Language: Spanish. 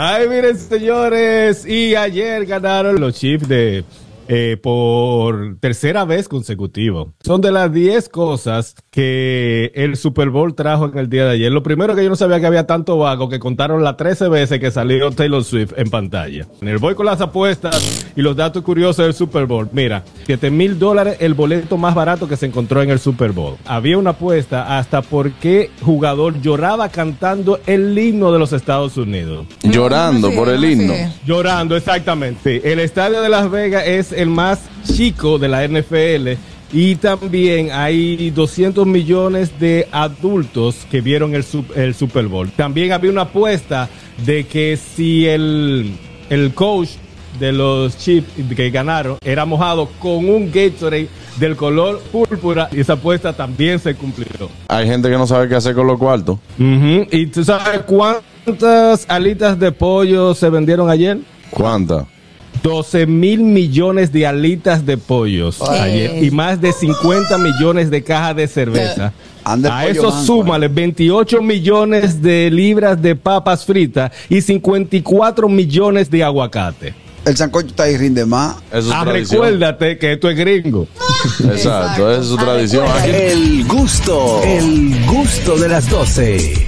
Ay, miren, señores. Y ayer ganaron los Chiefs de eh, por tercera vez consecutivo. Son de las 10 cosas que el Super Bowl trajo en el día de ayer. Lo primero que yo no sabía que había tanto vago que contaron las 13 veces que salió Taylor Swift en pantalla. En el voy con las apuestas y los datos curiosos del Super Bowl. Mira, 7 mil dólares el boleto más barato que se encontró en el Super Bowl. Había una apuesta hasta por qué jugador lloraba cantando el himno de los Estados Unidos. Llorando por el himno. Llorando, exactamente. El estadio de Las Vegas es el más chico de la NFL y también hay 200 millones de adultos que vieron el, sup- el Super Bowl. También había una apuesta de que si el, el coach de los Chiefs que ganaron era mojado con un Gatorade del color púrpura y esa apuesta también se cumplió. Hay gente que no sabe qué hacer con los cuartos. ¿Y tú sabes cuántas alitas de pollo se vendieron ayer? ¿Cuántas? 12 mil millones de alitas de pollos ayer y más de 50 millones de cajas de cerveza. Ande A eso súmale 28 millones de libras de papas fritas y 54 millones de aguacate. El sancocho está ahí rinde más. Eso es Ah, recuérdate que esto es gringo. Exacto, esa es su Ah, tradición. El gusto, el gusto de las 12.